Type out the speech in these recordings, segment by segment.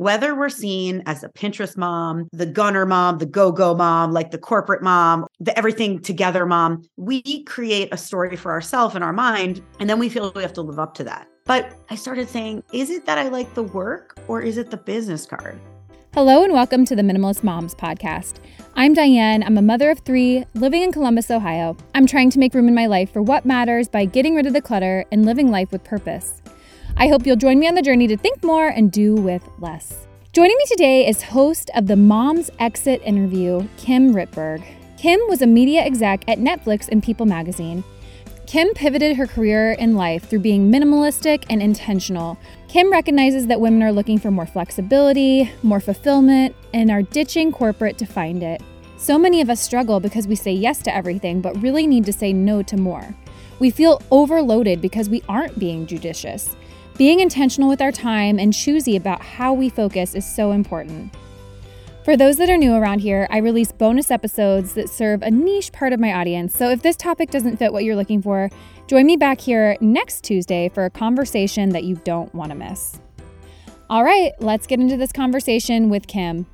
whether we're seen as a Pinterest mom, the gunner mom, the go go mom, like the corporate mom, the everything together mom, we create a story for ourselves in our mind. And then we feel we have to live up to that. But I started saying, is it that I like the work or is it the business card? Hello and welcome to the Minimalist Moms podcast. I'm Diane. I'm a mother of three living in Columbus, Ohio. I'm trying to make room in my life for what matters by getting rid of the clutter and living life with purpose. I hope you'll join me on the journey to think more and do with less. Joining me today is host of the Mom's Exit interview, Kim Rittberg. Kim was a media exec at Netflix and People magazine. Kim pivoted her career in life through being minimalistic and intentional. Kim recognizes that women are looking for more flexibility, more fulfillment, and are ditching corporate to find it. So many of us struggle because we say yes to everything, but really need to say no to more. We feel overloaded because we aren't being judicious. Being intentional with our time and choosy about how we focus is so important. For those that are new around here, I release bonus episodes that serve a niche part of my audience. So if this topic doesn't fit what you're looking for, join me back here next Tuesday for a conversation that you don't want to miss. All right, let's get into this conversation with Kim.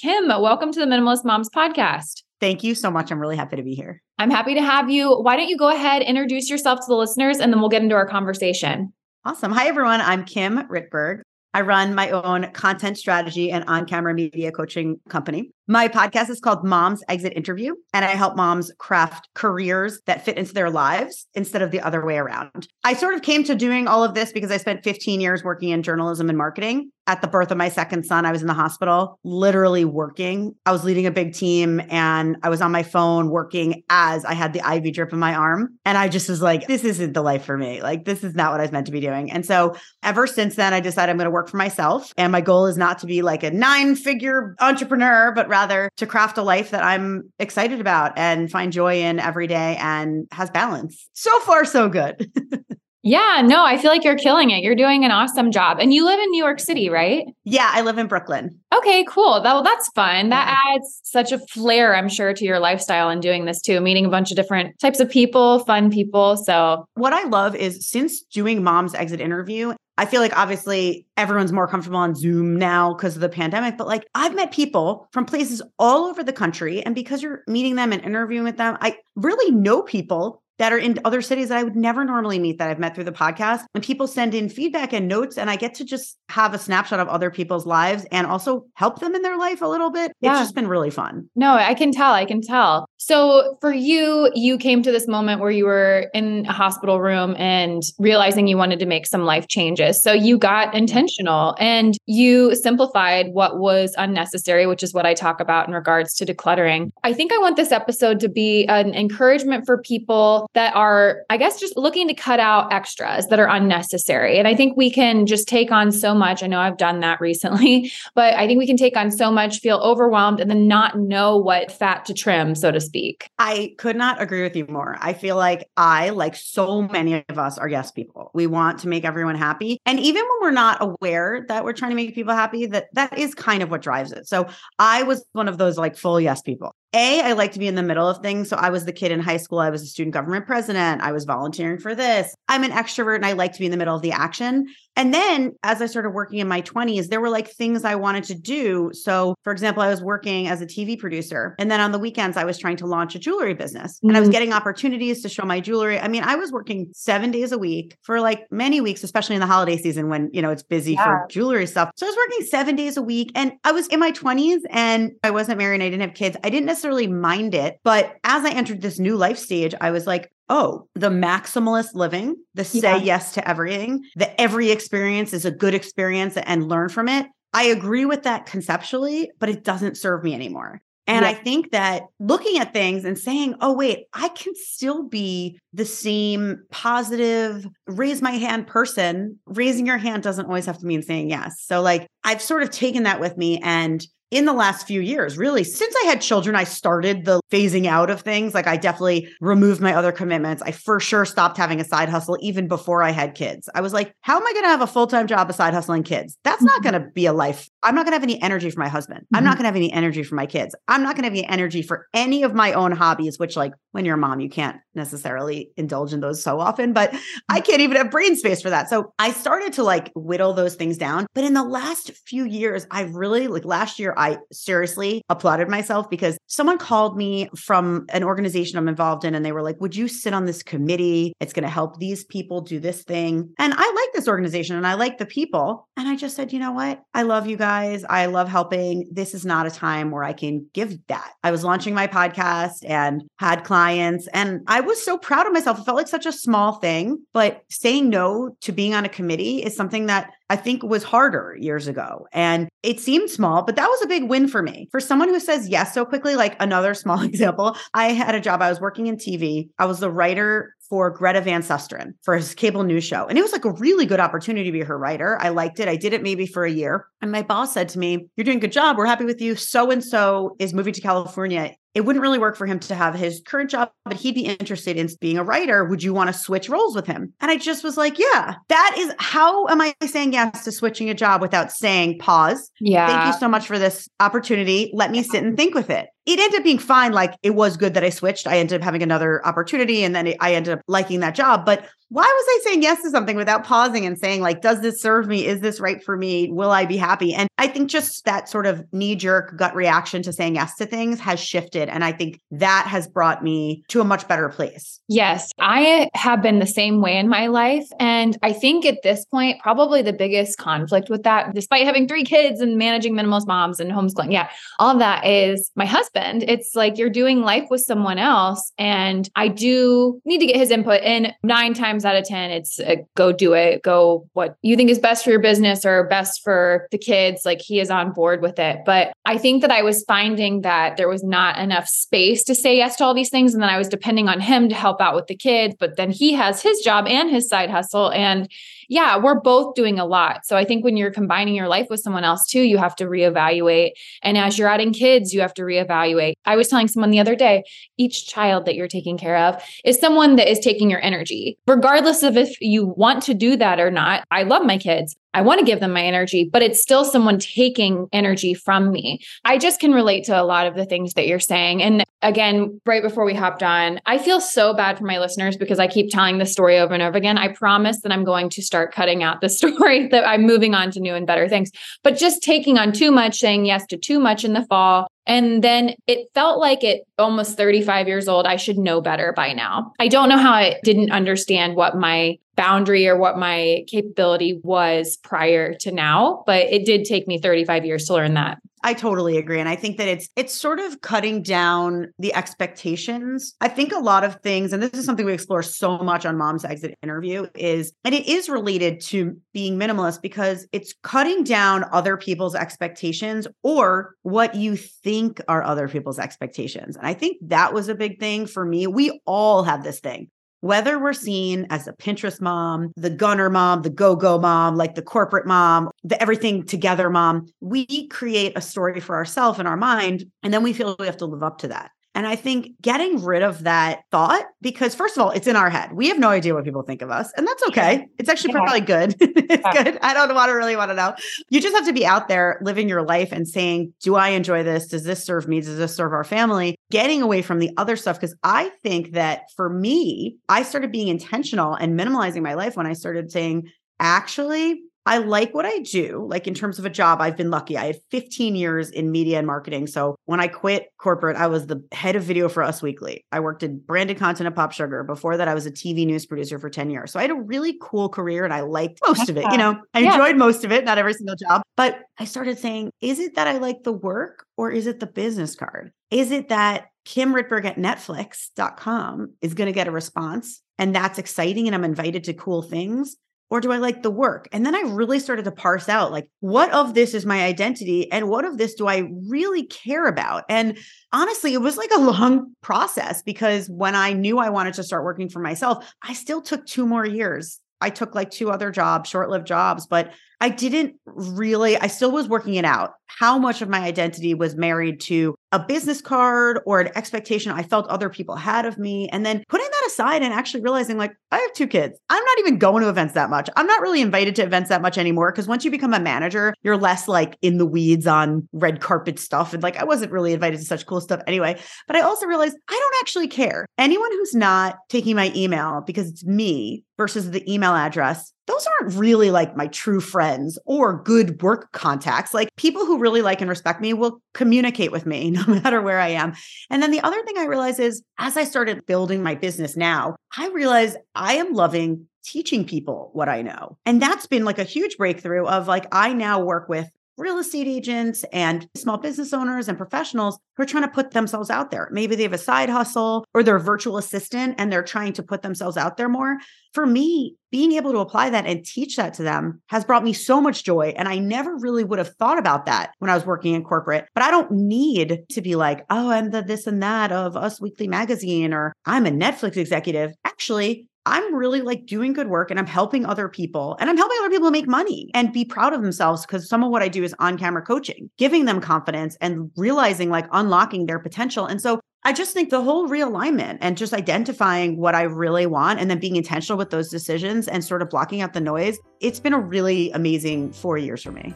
Kim, welcome to the Minimalist Moms podcast. Thank you so much. I'm really happy to be here. I'm happy to have you. Why don't you go ahead, introduce yourself to the listeners, and then we'll get into our conversation. Awesome. Hi, everyone. I'm Kim Rittberg. I run my own content strategy and on camera media coaching company. My podcast is called Mom's Exit Interview, and I help moms craft careers that fit into their lives instead of the other way around. I sort of came to doing all of this because I spent 15 years working in journalism and marketing. At the birth of my second son, I was in the hospital, literally working. I was leading a big team and I was on my phone working as I had the IV drip in my arm. And I just was like, this isn't the life for me. Like, this is not what I was meant to be doing. And so, ever since then, I decided I'm going to work for myself. And my goal is not to be like a nine figure entrepreneur, but rather to craft a life that I'm excited about and find joy in every day and has balance. So far, so good. yeah, no, I feel like you're killing it. You're doing an awesome job. And you live in New York City, right? Yeah, I live in Brooklyn. Okay, cool. That, well, that's fun. That yeah. adds such a flair, I'm sure, to your lifestyle and doing this too, meeting a bunch of different types of people, fun people. So, what I love is since doing Mom's Exit interview I feel like obviously everyone's more comfortable on Zoom now because of the pandemic, but like I've met people from places all over the country. And because you're meeting them and interviewing with them, I really know people that are in other cities that I would never normally meet that I've met through the podcast. And people send in feedback and notes, and I get to just have a snapshot of other people's lives and also help them in their life a little bit. Yeah. It's just been really fun. No, I can tell. I can tell. So for you, you came to this moment where you were in a hospital room and realizing you wanted to make some life changes. So you got intentional and you simplified what was unnecessary, which is what I talk about in regards to decluttering. I think I want this episode to be an encouragement for people that are, I guess, just looking to cut out extras that are unnecessary. And I think we can just take on so much. I know I've done that recently, but I think we can take on so much, feel overwhelmed, and then not know what fat to trim, so to speak. I could not agree with you more. I feel like I, like so many of us, are yes people. We want to make everyone happy. And even when we're not aware that we're trying to make people happy, that that is kind of what drives it. So I was one of those like full yes people. A, I like to be in the middle of things. So I was the kid in high school. I was a student government president. I was volunteering for this. I'm an extrovert and I like to be in the middle of the action. And then as I started working in my 20s, there were like things I wanted to do. So, for example, I was working as a TV producer. And then on the weekends, I was trying to launch a jewelry business and mm-hmm. I was mm. getting opportunities to show my jewelry. I mean, I was working seven days a week for like many weeks, especially in the holiday season when, you know, it's busy yeah. for jewelry stuff. So I was working seven days a week and I was in my 20s and I wasn't married and I didn't have kids. I didn't necessarily mind it. But as I entered this new life stage, I was like, oh, the maximalist living, the say yeah. yes to everything, the every experience is a good experience and learn from it. I agree with that conceptually, but it doesn't serve me anymore. And yeah. I think that looking at things and saying, oh, wait, I can still be the same positive, raise my hand person. Raising your hand doesn't always have to mean saying yes. So, like, I've sort of taken that with me and in the last few years, really, since I had children, I started the phasing out of things. Like I definitely removed my other commitments. I for sure stopped having a side hustle even before I had kids. I was like, how am I going to have a full time job, aside hustling kids? That's not mm-hmm. going to be a life. I'm not going to have any energy for my husband. Mm-hmm. I'm not mm-hmm. going to have any energy for my kids. I'm not going to have any energy for any of my own hobbies, which, like, when you're a mom, you can't necessarily indulge in those so often, but I can't even have brain space for that. So I started to like whittle those things down. But in the last few years, I've really, like last year, I seriously applauded myself because someone called me from an organization I'm involved in and they were like, Would you sit on this committee? It's going to help these people do this thing. And I like this organization and I like the people. And I just said, You know what? I love you guys. I love helping. This is not a time where I can give that. I was launching my podcast and had clients, and I was so proud of myself. It felt like such a small thing, but saying no to being on a committee is something that I think was harder years ago. And it seemed small, but that was a big win for me. For someone who says yes so quickly, like another small example, I had a job, I was working in TV. I was the writer for Greta Van Susteren for his cable news show. And it was like a really good opportunity to be her writer. I liked it. I did it maybe for a year. And my boss said to me, You're doing a good job. We're happy with you. So and so is moving to California it wouldn't really work for him to have his current job, but he'd be interested in being a writer. Would you want to switch roles with him? And I just was like, yeah, that is how am I saying yes to switching a job without saying pause? Yeah. Thank you so much for this opportunity. Let me sit and think with it it ended up being fine. Like it was good that I switched. I ended up having another opportunity and then I ended up liking that job. But why was I saying yes to something without pausing and saying, like, does this serve me? Is this right for me? Will I be happy? And I think just that sort of knee jerk gut reaction to saying yes to things has shifted. And I think that has brought me to a much better place. Yes, I have been the same way in my life. And I think at this point, probably the biggest conflict with that, despite having three kids and managing minimalist moms and homeschooling, yeah, all of that is my husband husband. It's like you're doing life with someone else. And I do need to get his input. And nine times out of 10, it's a, go do it, go what you think is best for your business or best for the kids. Like he is on board with it. But I think that I was finding that there was not enough space to say yes to all these things. And then I was depending on him to help out with the kids. But then he has his job and his side hustle. And yeah, we're both doing a lot. So I think when you're combining your life with someone else too, you have to reevaluate. And as you're adding kids, you have to reevaluate. I was telling someone the other day, each child that you're taking care of is someone that is taking your energy, regardless of if you want to do that or not. I love my kids. I want to give them my energy, but it's still someone taking energy from me. I just can relate to a lot of the things that you're saying. And again, right before we hopped on, I feel so bad for my listeners because I keep telling the story over and over again. I promise that I'm going to start cutting out the story that I'm moving on to new and better things. But just taking on too much, saying yes to too much in the fall, and then it felt like at almost 35 years old, I should know better by now. I don't know how I didn't understand what my boundary or what my capability was prior to now, but it did take me 35 years to learn that. I totally agree and I think that it's it's sort of cutting down the expectations. I think a lot of things and this is something we explore so much on Mom's Exit interview is and it is related to being minimalist because it's cutting down other people's expectations or what you think are other people's expectations. And I think that was a big thing for me. We all have this thing whether we're seen as the Pinterest mom, the gunner mom, the go go mom, like the corporate mom, the everything together mom, we create a story for ourselves in our mind. And then we feel we have to live up to that. And I think getting rid of that thought, because first of all, it's in our head. We have no idea what people think of us, and that's okay. It's actually yeah. probably good. it's yeah. good. I don't want to really want to know. You just have to be out there living your life and saying, Do I enjoy this? Does this serve me? Does this serve our family? Getting away from the other stuff. Because I think that for me, I started being intentional and minimalizing my life when I started saying, Actually, I like what I do. Like in terms of a job, I've been lucky. I had 15 years in media and marketing. So when I quit corporate, I was the head of video for Us Weekly. I worked in branded content at Pop Sugar. Before that, I was a TV news producer for 10 years. So I had a really cool career and I liked most of it. You know, I yeah. enjoyed most of it, not every single job. But I started saying, is it that I like the work or is it the business card? Is it that Kim Rittberg at Netflix.com is going to get a response and that's exciting and I'm invited to cool things? Or do I like the work? And then I really started to parse out like, what of this is my identity and what of this do I really care about? And honestly, it was like a long process because when I knew I wanted to start working for myself, I still took two more years I took like two other jobs, short lived jobs, but I didn't really, I still was working it out. How much of my identity was married to a business card or an expectation I felt other people had of me. And then putting aside and actually realizing, like, I have two kids. I'm not even going to events that much. I'm not really invited to events that much anymore because once you become a manager, you're less like in the weeds on red carpet stuff. And like, I wasn't really invited to such cool stuff anyway. But I also realized I don't actually care. Anyone who's not taking my email because it's me versus the email address, those aren't really like my true friends or good work contacts. Like people who really like and respect me will communicate with me no matter where I am. And then the other thing I realized is as I started building my business now, I realized I am loving teaching people what I know. And that's been like a huge breakthrough of like, I now work with real estate agents and small business owners and professionals who are trying to put themselves out there. Maybe they have a side hustle or they're a virtual assistant and they're trying to put themselves out there more. For me, being able to apply that and teach that to them has brought me so much joy. And I never really would have thought about that when I was working in corporate. But I don't need to be like, oh, I'm the this and that of Us Weekly Magazine or I'm a Netflix executive. Actually, I'm really like doing good work and I'm helping other people and I'm helping other people make money and be proud of themselves because some of what I do is on camera coaching, giving them confidence and realizing like unlocking their potential. And so I just think the whole realignment and just identifying what I really want and then being intentional with those decisions and sort of blocking out the noise, it's been a really amazing four years for me.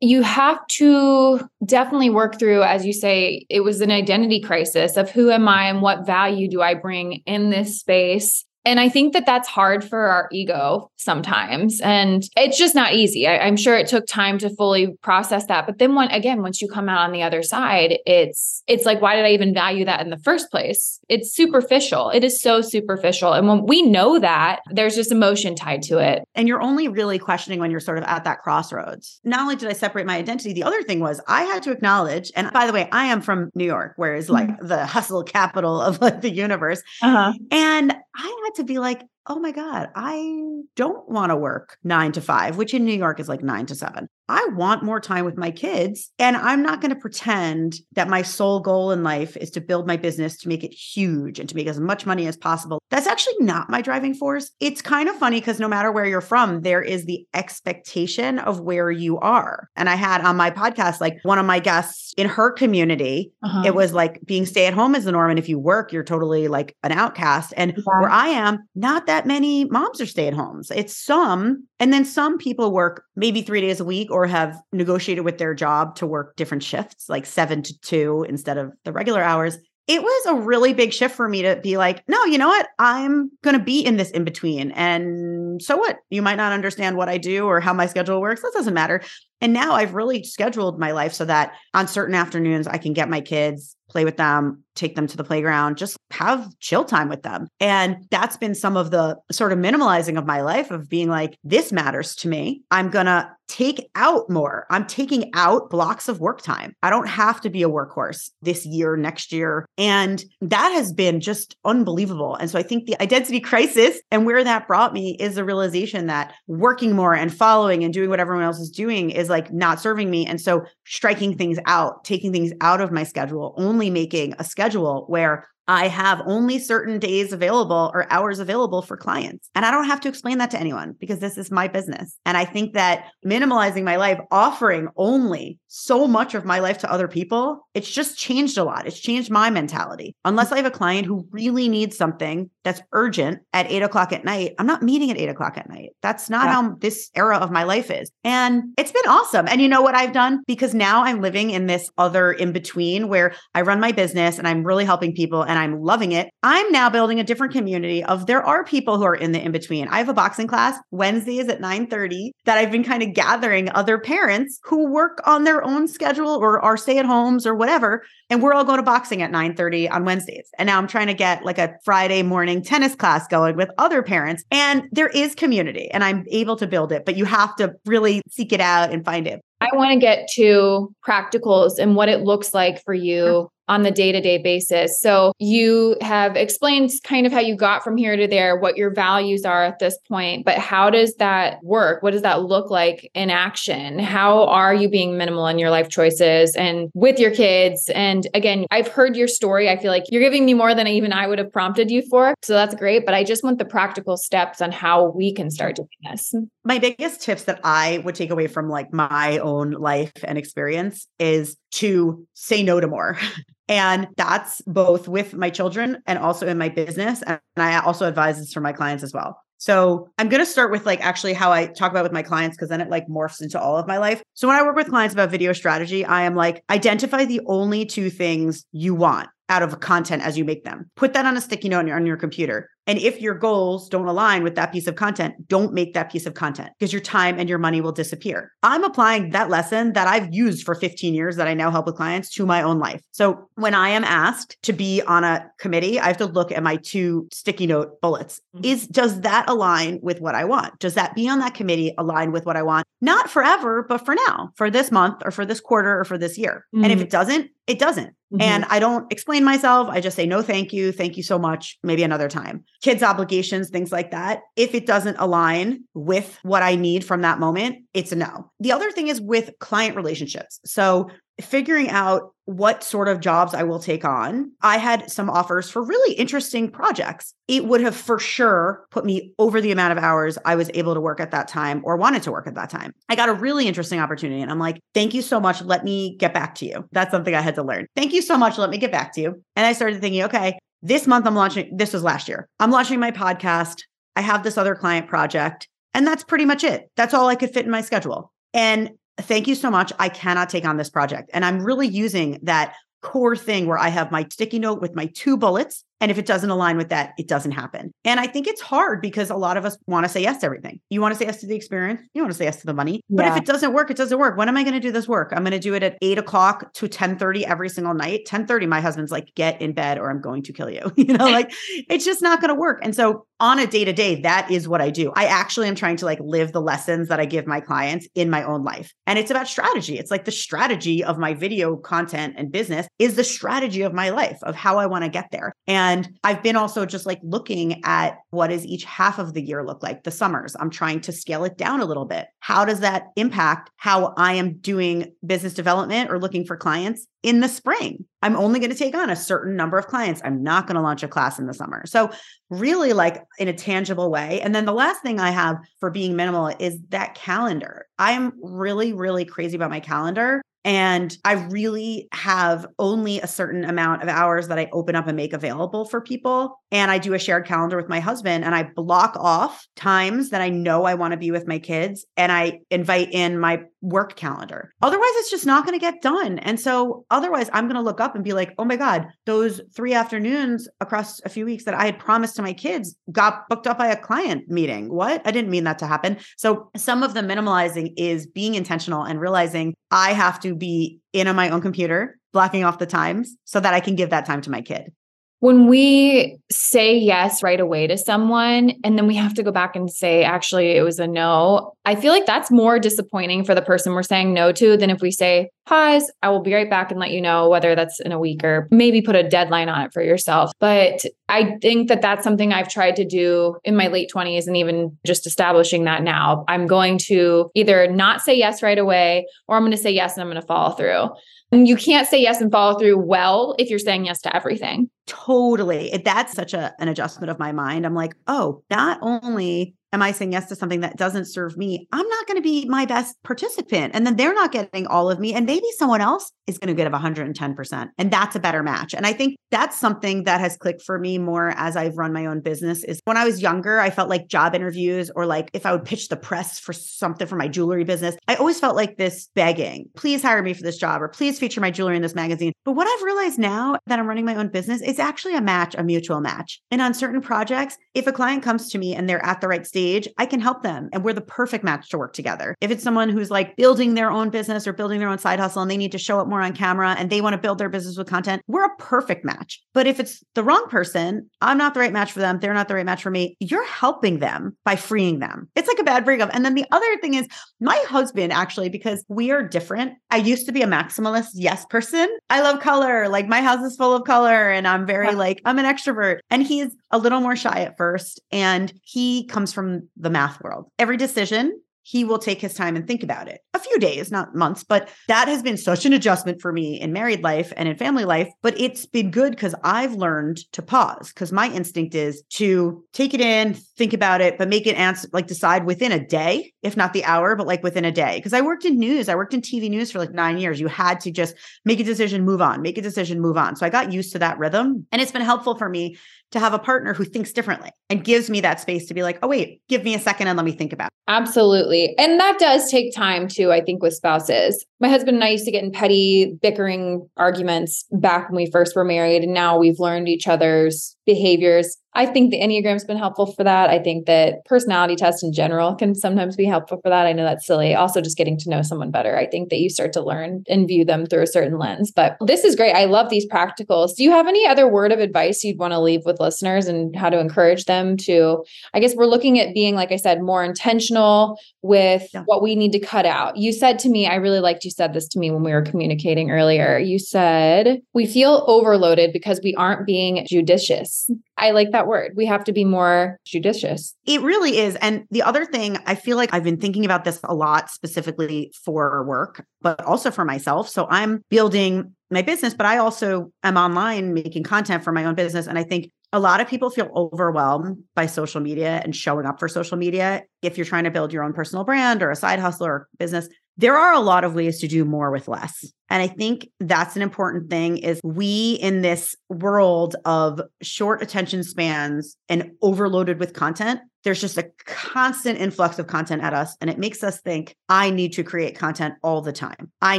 You have to definitely work through, as you say, it was an identity crisis of who am I and what value do I bring in this space? And I think that that's hard for our ego sometimes. And it's just not easy. I, am sure it took time to fully process that. But then when again, once you come out on the other side, it's it's like, why did I even value that in the first place? It's superficial. It is so superficial. And when we know that, there's just emotion tied to it. And you're only really questioning when you're sort of at that crossroads. Not only did I separate my identity, the other thing was I had to acknowledge, and by the way, I am from New York, where is like mm-hmm. the hustle capital of like the universe. Uh-huh. And I had to be like, oh my God, I don't want to work nine to five, which in New York is like nine to seven. I want more time with my kids. And I'm not going to pretend that my sole goal in life is to build my business to make it huge and to make as much money as possible. That's actually not my driving force. It's kind of funny because no matter where you're from, there is the expectation of where you are. And I had on my podcast, like one of my guests in her community, uh-huh. it was like being stay at home is the norm. And if you work, you're totally like an outcast. And yeah. where I am, not that many moms are stay at homes. It's some, and then some people work maybe three days a week or have negotiated with their job to work different shifts, like seven to two instead of the regular hours. It was a really big shift for me to be like, no, you know what? I'm going to be in this in between. And so what? You might not understand what I do or how my schedule works. That doesn't matter. And now I've really scheduled my life so that on certain afternoons, I can get my kids, play with them, take them to the playground, just have chill time with them. And that's been some of the sort of minimalizing of my life of being like, this matters to me. I'm going to take out more. I'm taking out blocks of work time. I don't have to be a workhorse this year, next year. And that has been just unbelievable. And so I think the identity crisis and where that brought me is a realization that working more and following and doing what everyone else is doing is like not serving me. And so striking things out, taking things out of my schedule, only making a schedule where I have only certain days available or hours available for clients. And I don't have to explain that to anyone because this is my business. And I think that minimalizing my life, offering only so much of my life to other people, it's just changed a lot. It's changed my mentality. Unless I have a client who really needs something that's urgent at eight o'clock at night, I'm not meeting at eight o'clock at night. That's not yeah. how this era of my life is. And it's been awesome. And you know what I've done? Because now I'm living in this other in between where I run my business and I'm really helping people and I'm loving it. I'm now building a different community of there are people who are in the in between. I have a boxing class Wednesdays at 9:30 that I've been kind of gathering other parents who work on their own schedule or are stay at homes or whatever and we're all going to boxing at 9:30 on Wednesdays. And now I'm trying to get like a Friday morning tennis class going with other parents and there is community and I'm able to build it, but you have to really seek it out and find it. I want to get to practicals and what it looks like for you on the day to day basis. So you have explained kind of how you got from here to there, what your values are at this point, but how does that work? What does that look like in action? How are you being minimal in your life choices and with your kids? And again, I've heard your story. I feel like you're giving me more than even I would have prompted you for. So that's great. But I just want the practical steps on how we can start doing this. My biggest tips that I would take away from like my own life and experience is to say no to more. And that's both with my children and also in my business. And I also advise this for my clients as well. So I'm going to start with like actually how I talk about with my clients because then it like morphs into all of my life. So when I work with clients about video strategy, I am like identify the only two things you want out of content as you make them. Put that on a sticky note on your, on your computer. And if your goals don't align with that piece of content, don't make that piece of content because your time and your money will disappear. I'm applying that lesson that I've used for 15 years that I now help with clients to my own life. So when I am asked to be on a committee, I have to look at my two sticky note bullets. Mm-hmm. Is does that align with what I want? Does that be on that committee align with what I want? Not forever, but for now, for this month or for this quarter or for this year. Mm-hmm. And if mm-hmm. it doesn't, it doesn't. Mm-hmm. And I don't explain myself. I just say, no, thank you. Thank you so much. Maybe another time. Kids' obligations, things like that. If it doesn't align with what I need from that moment, it's a no. The other thing is with client relationships. So figuring out what sort of jobs I will take on. I had some offers for really interesting projects. It would have for sure put me over the amount of hours I was able to work at that time or wanted to work at that time. I got a really interesting opportunity and I'm like, thank you so much. Let me get back to you. That's something I had to learn. Thank you so much. Let me get back to you. And I started thinking, okay, this month I'm launching, this was last year. I'm launching my podcast. I have this other client project. And that's pretty much it. That's all I could fit in my schedule. And thank you so much. I cannot take on this project. And I'm really using that core thing where I have my sticky note with my two bullets and if it doesn't align with that, it doesn't happen. And I think it's hard because a lot of us want to say yes to everything. You want to say yes to the experience. You want to say yes to the money. But yeah. if it doesn't work, it doesn't work. When am I going to do this work? I'm going to do it at eight o'clock to 10 30 every single night. 10 30, my husband's like, get in bed or I'm going to kill you. you know, like it's just not going to work. And so on a day to day, that is what I do. I actually am trying to like live the lessons that I give my clients in my own life. And it's about strategy. It's like the strategy of my video content and business is the strategy of my life of how I want to get there. And I've been also just like looking at what does each half of the year look like, the summers. I'm trying to scale it down a little bit. How does that impact how I am doing business development or looking for clients in the spring? I'm only going to take on a certain number of clients. I'm not going to launch a class in the summer. So, really, like in a tangible way. And then the last thing I have for being minimal is that calendar. I'm really, really crazy about my calendar. And I really have only a certain amount of hours that I open up and make available for people. And I do a shared calendar with my husband and I block off times that I know I want to be with my kids and I invite in my work calendar. Otherwise, it's just not going to get done. And so, otherwise, I'm going to look up and be like, oh my God, those three afternoons across a few weeks that I had promised to my kids got booked up by a client meeting. What? I didn't mean that to happen. So, some of the minimalizing is being intentional and realizing I have to be in on my own computer, blocking off the times so that I can give that time to my kid when we say yes right away to someone and then we have to go back and say actually it was a no i feel like that's more disappointing for the person we're saying no to than if we say pause i will be right back and let you know whether that's in a week or maybe put a deadline on it for yourself but i think that that's something i've tried to do in my late 20s and even just establishing that now i'm going to either not say yes right away or i'm going to say yes and i'm going to follow through and you can't say yes and follow through well if you're saying yes to everything. Totally. That's such a, an adjustment of my mind. I'm like, oh, not only am I saying yes to something that doesn't serve me, I'm not going to be my best participant. And then they're not getting all of me. And maybe someone else is going to get 110%. And that's a better match. And I think that's something that has clicked for me more as I've run my own business is when I was younger, I felt like job interviews or like if I would pitch the press for something for my jewelry business, I always felt like this begging, please hire me for this job or please feature my jewelry in this magazine. But what I've realized now that I'm running my own business, it's actually a match, a mutual match. And on certain projects, if a client comes to me and they're at the right stage, stage, I can help them. And we're the perfect match to work together. If it's someone who's like building their own business or building their own side hustle and they need to show up more on camera and they want to build their business with content, we're a perfect match. But if it's the wrong person, I'm not the right match for them. They're not the right match for me. You're helping them by freeing them. It's like a bad breakup. And then the other thing is, my husband actually, because we are different, I used to be a maximalist yes person. I love color. Like my house is full of color and I'm very like, I'm an extrovert. And he's a little more shy at first. And he comes from the math world. Every decision he will take his time and think about it. A few days, not months, but that has been such an adjustment for me in married life and in family life. But it's been good because I've learned to pause because my instinct is to take it in, think about it, but make it answer, like decide within a day, if not the hour, but like within a day. Because I worked in news, I worked in TV news for like nine years. You had to just make a decision, move on, make a decision, move on. So I got used to that rhythm. And it's been helpful for me to have a partner who thinks differently and gives me that space to be like, oh, wait, give me a second and let me think about it. Absolutely. And that does take time too, I think, with spouses. My husband and I used to get in petty bickering arguments back when we first were married. And now we've learned each other's behaviors I think the Enneagram's been helpful for that. I think that personality tests in general can sometimes be helpful for that. I know that's silly. Also, just getting to know someone better. I think that you start to learn and view them through a certain lens. But this is great. I love these practicals. Do you have any other word of advice you'd want to leave with listeners and how to encourage them to? I guess we're looking at being, like I said, more intentional with yeah. what we need to cut out. You said to me, I really liked you said this to me when we were communicating earlier. You said, we feel overloaded because we aren't being judicious. I like that word. We have to be more judicious. It really is. And the other thing, I feel like I've been thinking about this a lot specifically for work, but also for myself. So I'm building my business, but I also am online making content for my own business. And I think a lot of people feel overwhelmed by social media and showing up for social media. If you're trying to build your own personal brand or a side hustle or business, there are a lot of ways to do more with less. And I think that's an important thing is we in this world of short attention spans and overloaded with content, there's just a constant influx of content at us and it makes us think I need to create content all the time. I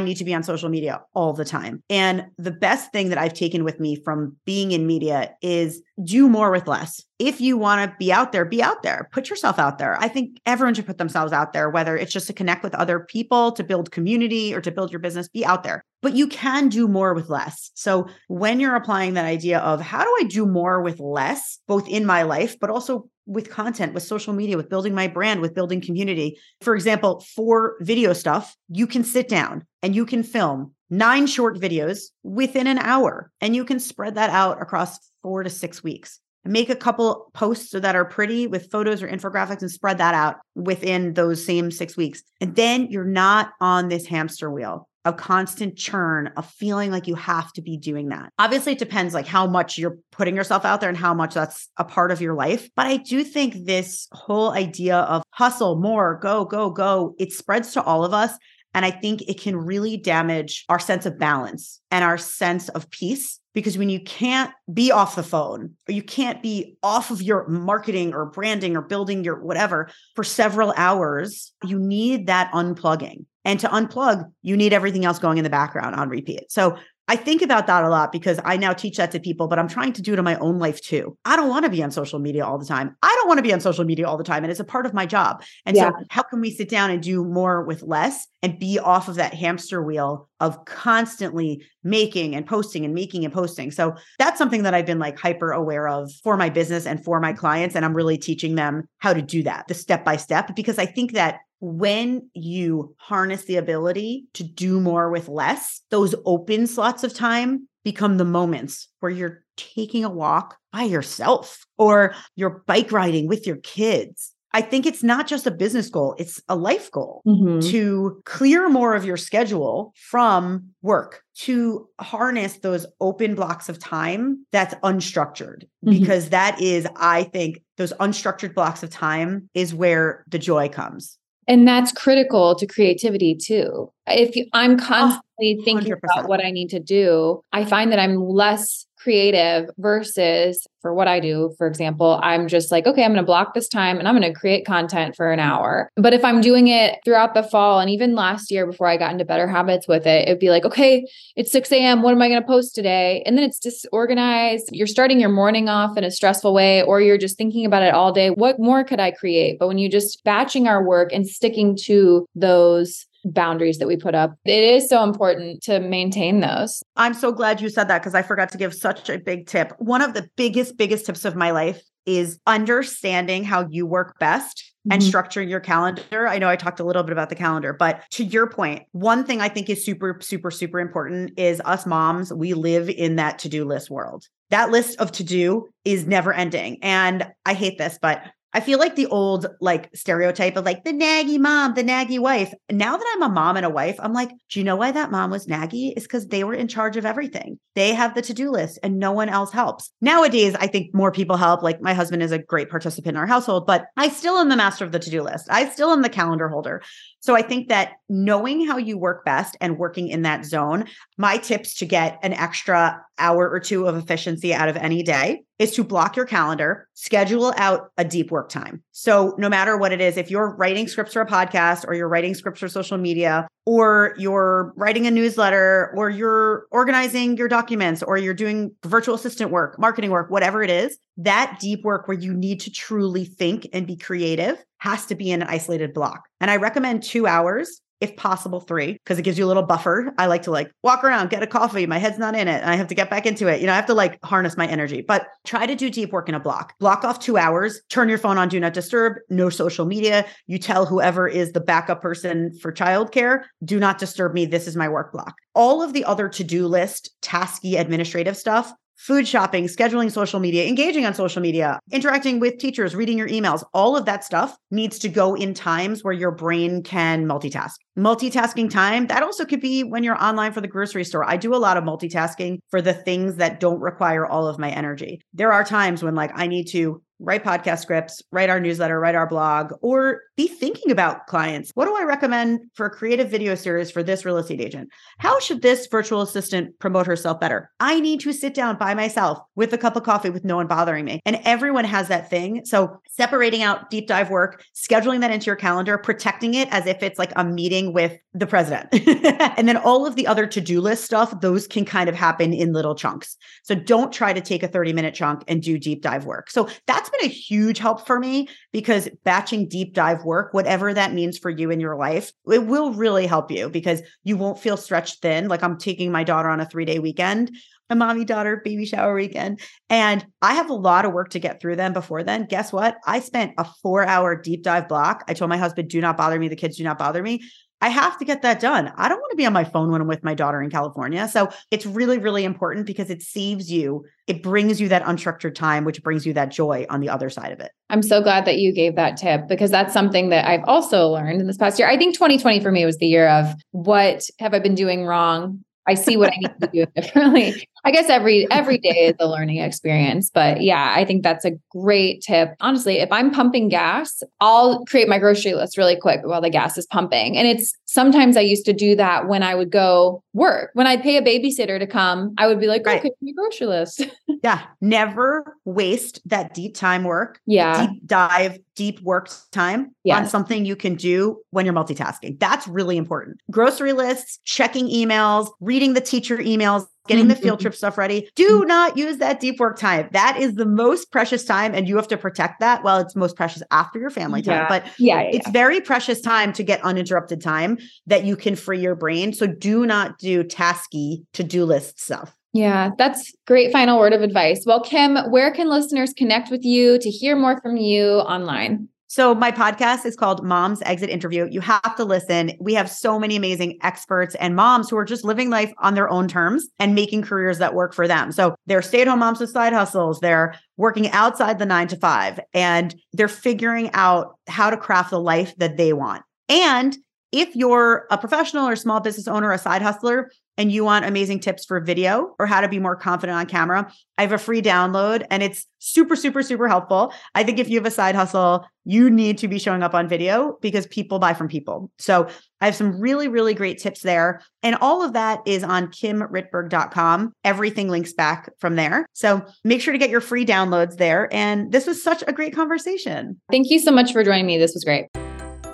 need to be on social media all the time. And the best thing that I've taken with me from being in media is do more with less. If you want to be out there, be out there. Put yourself out there. I think everyone should put themselves out there whether it's just to connect with other people, to build community or to build your business, be out there but you can do more with less. So when you're applying that idea of how do I do more with less, both in my life, but also with content, with social media, with building my brand, with building community. For example, for video stuff, you can sit down and you can film nine short videos within an hour and you can spread that out across four to six weeks. Make a couple posts that are pretty with photos or infographics and spread that out within those same six weeks. And then you're not on this hamster wheel a constant churn of feeling like you have to be doing that. Obviously, it depends like how much you're putting yourself out there and how much that's a part of your life. But I do think this whole idea of hustle more, go, go, go, it spreads to all of us. And I think it can really damage our sense of balance and our sense of peace. Because when you can't be off the phone or you can't be off of your marketing or branding or building your whatever for several hours, you need that unplugging. And to unplug, you need everything else going in the background on repeat. So I think about that a lot because I now teach that to people, but I'm trying to do it in my own life too. I don't want to be on social media all the time. I don't want to be on social media all the time. And it's a part of my job. And yeah. so, how can we sit down and do more with less and be off of that hamster wheel of constantly making and posting and making and posting? So, that's something that I've been like hyper aware of for my business and for my mm-hmm. clients. And I'm really teaching them how to do that, the step by step, because I think that when you harness the ability to do more with less, those open slots of time become the moments where you're taking a walk by yourself or you're bike riding with your kids. I think it's not just a business goal, it's a life goal mm-hmm. to clear more of your schedule from work, to harness those open blocks of time that's unstructured, mm-hmm. because that is, I think, those unstructured blocks of time is where the joy comes. And that's critical to creativity too. If I'm oh, constantly oh, thinking about what I need to do, I find that I'm less creative versus for what I do, for example, I'm just like, okay, I'm going to block this time and I'm going to create content for an hour. But if I'm doing it throughout the fall and even last year before I got into better habits with it, it'd be like, okay, it's 6 a.m. What am I going to post today? And then it's disorganized. You're starting your morning off in a stressful way, or you're just thinking about it all day. What more could I create? But when you're just batching our work and sticking to those boundaries that we put up. It is so important to maintain those. I'm so glad you said that because I forgot to give such a big tip. One of the biggest, biggest tips of my life is understanding how you work best and mm-hmm. structuring your calendar. I know I talked a little bit about the calendar, but to your point, one thing I think is super, super, super important is us moms, we live in that to do list world. That list of to do is never ending. And I hate this, but I feel like the old like stereotype of like the naggy mom, the naggy wife. Now that I'm a mom and a wife, I'm like, do you know why that mom was naggy? Is because they were in charge of everything. They have the to-do list and no one else helps. Nowadays, I think more people help. Like my husband is a great participant in our household, but I still am the master of the to-do list. I still am the calendar holder. So I think that knowing how you work best and working in that zone, my tips to get an extra hour or two of efficiency out of any day is to block your calendar, schedule out a deep work time. So no matter what it is, if you're writing scripts for a podcast or you're writing scripts for social media or you're writing a newsletter or you're organizing your documents or you're doing virtual assistant work, marketing work, whatever it is, that deep work where you need to truly think and be creative has to be in an isolated block. And I recommend two hours if possible three because it gives you a little buffer. I like to like walk around get a coffee my head's not in it and i have to get back into it. You know i have to like harness my energy but try to do deep work in a block. Block off two hours turn your phone on do not disturb no social media. You tell whoever is the backup person for childcare do not disturb me this is my work block. All of the other to-do list tasky administrative stuff food shopping, scheduling social media, engaging on social media, interacting with teachers, reading your emails, all of that stuff needs to go in times where your brain can multitask. Multitasking time, that also could be when you're online for the grocery store. I do a lot of multitasking for the things that don't require all of my energy. There are times when like I need to write podcast scripts, write our newsletter, write our blog, or be thinking about clients. What do I recommend for a creative video series for this real estate agent? How should this virtual assistant promote herself better? I need to sit down by myself with a cup of coffee with no one bothering me. And everyone has that thing. So separating out deep dive work, scheduling that into your calendar, protecting it as if it's like a meeting with the president. and then all of the other to-do list stuff, those can kind of happen in little chunks. So don't try to take a 30 minute chunk and do deep dive work. So that's been a huge help for me because batching deep dive work, whatever that means for you in your life, it will really help you because you won't feel stretched thin. Like I'm taking my daughter on a three day weekend, a mommy daughter baby shower weekend, and I have a lot of work to get through them before then. Guess what? I spent a four hour deep dive block. I told my husband, do not bother me. The kids do not bother me. I have to get that done. I don't want to be on my phone when I'm with my daughter in California. So it's really, really important because it saves you, it brings you that unstructured time, which brings you that joy on the other side of it. I'm so glad that you gave that tip because that's something that I've also learned in this past year. I think 2020 for me was the year of what have I been doing wrong? I see what I need to do differently. I guess every every day is a learning experience, but yeah, I think that's a great tip. Honestly, if I'm pumping gas, I'll create my grocery list really quick while the gas is pumping. And it's sometimes I used to do that when I would go work. When I'd pay a babysitter to come, I would be like, oh, right. okay, my grocery list. yeah, never waste that deep time work. Yeah, deep dive, deep work time yes. on something you can do when you're multitasking. That's really important. Grocery lists, checking emails, reading the teacher emails getting the field mm-hmm. trip stuff ready. Do mm-hmm. not use that deep work time. That is the most precious time, and you have to protect that. Well, it's most precious after your family time, yeah. but yeah, yeah it's very precious time to get uninterrupted time that you can free your brain. So do not do tasky to do list stuff. Yeah, that's great final word of advice. Well, Kim, where can listeners connect with you to hear more from you online? So, my podcast is called Mom's Exit Interview. You have to listen. We have so many amazing experts and moms who are just living life on their own terms and making careers that work for them. So, they're stay at home moms with side hustles, they're working outside the nine to five, and they're figuring out how to craft the life that they want. And if you're a professional or small business owner, a side hustler, and you want amazing tips for video or how to be more confident on camera, I have a free download and it's super, super, super helpful. I think if you have a side hustle, you need to be showing up on video because people buy from people. So I have some really, really great tips there. And all of that is on kimrittberg.com. Everything links back from there. So make sure to get your free downloads there. And this was such a great conversation. Thank you so much for joining me. This was great.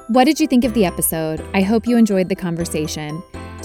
What did you think of the episode? I hope you enjoyed the conversation.